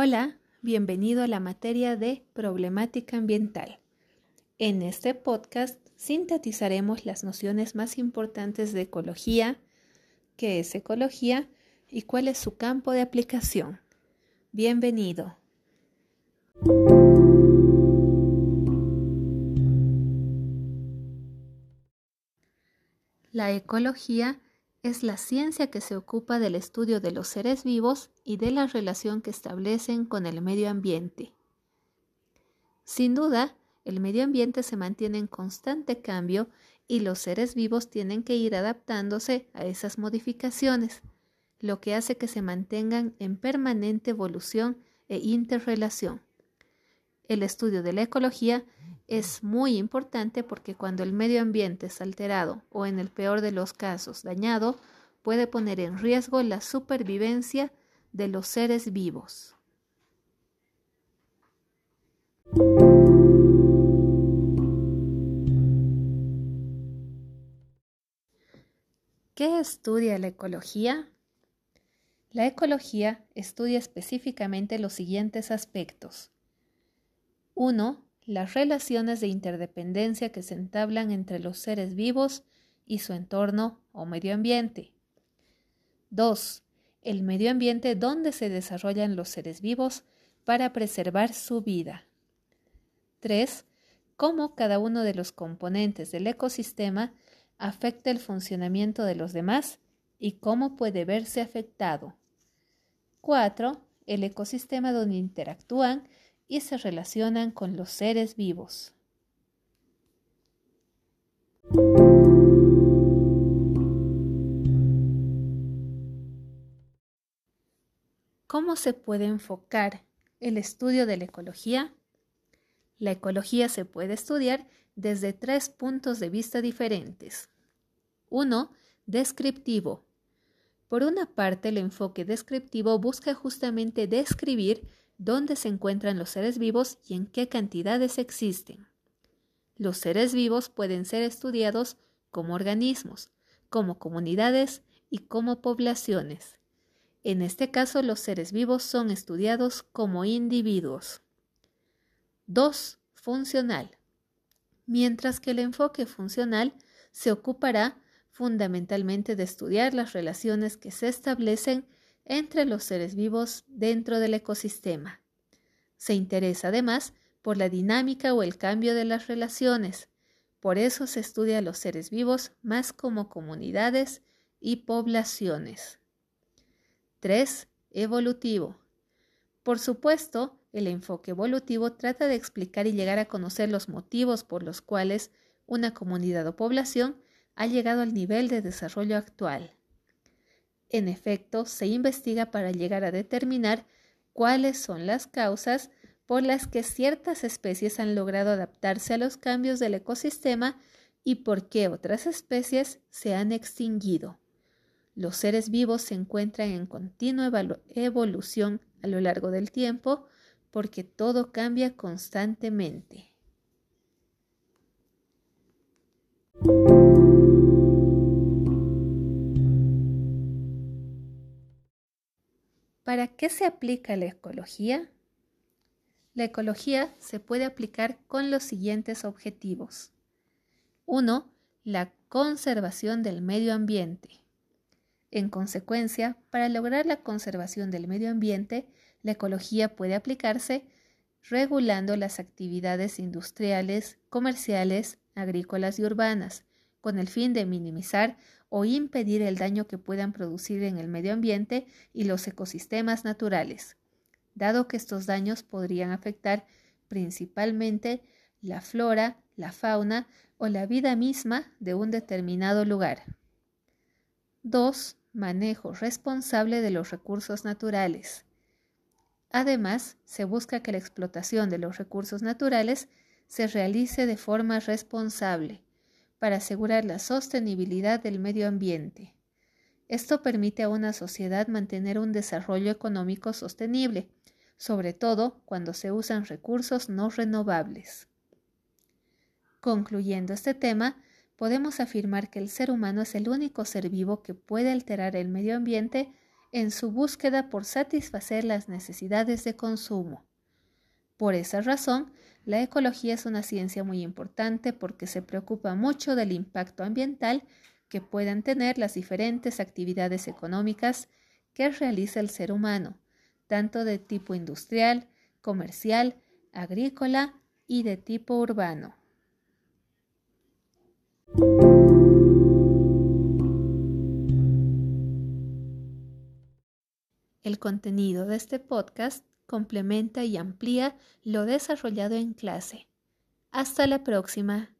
Hola, bienvenido a la materia de problemática ambiental. En este podcast sintetizaremos las nociones más importantes de ecología, qué es ecología y cuál es su campo de aplicación. Bienvenido. La ecología es la ciencia que se ocupa del estudio de los seres vivos y de la relación que establecen con el medio ambiente. Sin duda, el medio ambiente se mantiene en constante cambio y los seres vivos tienen que ir adaptándose a esas modificaciones, lo que hace que se mantengan en permanente evolución e interrelación. El estudio de la ecología es muy importante porque cuando el medio ambiente es alterado o en el peor de los casos dañado, puede poner en riesgo la supervivencia de los seres vivos. ¿Qué estudia la ecología? La ecología estudia específicamente los siguientes aspectos. 1 las relaciones de interdependencia que se entablan entre los seres vivos y su entorno o medio ambiente. 2. El medio ambiente donde se desarrollan los seres vivos para preservar su vida. 3. Cómo cada uno de los componentes del ecosistema afecta el funcionamiento de los demás y cómo puede verse afectado. 4. El ecosistema donde interactúan y se relacionan con los seres vivos. ¿Cómo se puede enfocar el estudio de la ecología? La ecología se puede estudiar desde tres puntos de vista diferentes. Uno, descriptivo. Por una parte, el enfoque descriptivo busca justamente describir dónde se encuentran los seres vivos y en qué cantidades existen. Los seres vivos pueden ser estudiados como organismos, como comunidades y como poblaciones. En este caso, los seres vivos son estudiados como individuos. 2. Funcional. Mientras que el enfoque funcional se ocupará fundamentalmente de estudiar las relaciones que se establecen entre los seres vivos dentro del ecosistema. Se interesa además por la dinámica o el cambio de las relaciones. Por eso se estudia a los seres vivos más como comunidades y poblaciones. 3. Evolutivo. Por supuesto, el enfoque evolutivo trata de explicar y llegar a conocer los motivos por los cuales una comunidad o población ha llegado al nivel de desarrollo actual. En efecto, se investiga para llegar a determinar cuáles son las causas por las que ciertas especies han logrado adaptarse a los cambios del ecosistema y por qué otras especies se han extinguido. Los seres vivos se encuentran en continua evolución a lo largo del tiempo porque todo cambia constantemente. ¿Para qué se aplica la ecología? La ecología se puede aplicar con los siguientes objetivos. 1. La conservación del medio ambiente. En consecuencia, para lograr la conservación del medio ambiente, la ecología puede aplicarse regulando las actividades industriales, comerciales, agrícolas y urbanas, con el fin de minimizar o impedir el daño que puedan producir en el medio ambiente y los ecosistemas naturales, dado que estos daños podrían afectar principalmente la flora, la fauna o la vida misma de un determinado lugar. 2. Manejo responsable de los recursos naturales. Además, se busca que la explotación de los recursos naturales se realice de forma responsable, para asegurar la sostenibilidad del medio ambiente. Esto permite a una sociedad mantener un desarrollo económico sostenible, sobre todo cuando se usan recursos no renovables. Concluyendo este tema, podemos afirmar que el ser humano es el único ser vivo que puede alterar el medio ambiente en su búsqueda por satisfacer las necesidades de consumo. Por esa razón, la ecología es una ciencia muy importante porque se preocupa mucho del impacto ambiental que puedan tener las diferentes actividades económicas que realiza el ser humano, tanto de tipo industrial, comercial, agrícola y de tipo urbano. El contenido de este podcast complementa y amplía lo desarrollado en clase. Hasta la próxima.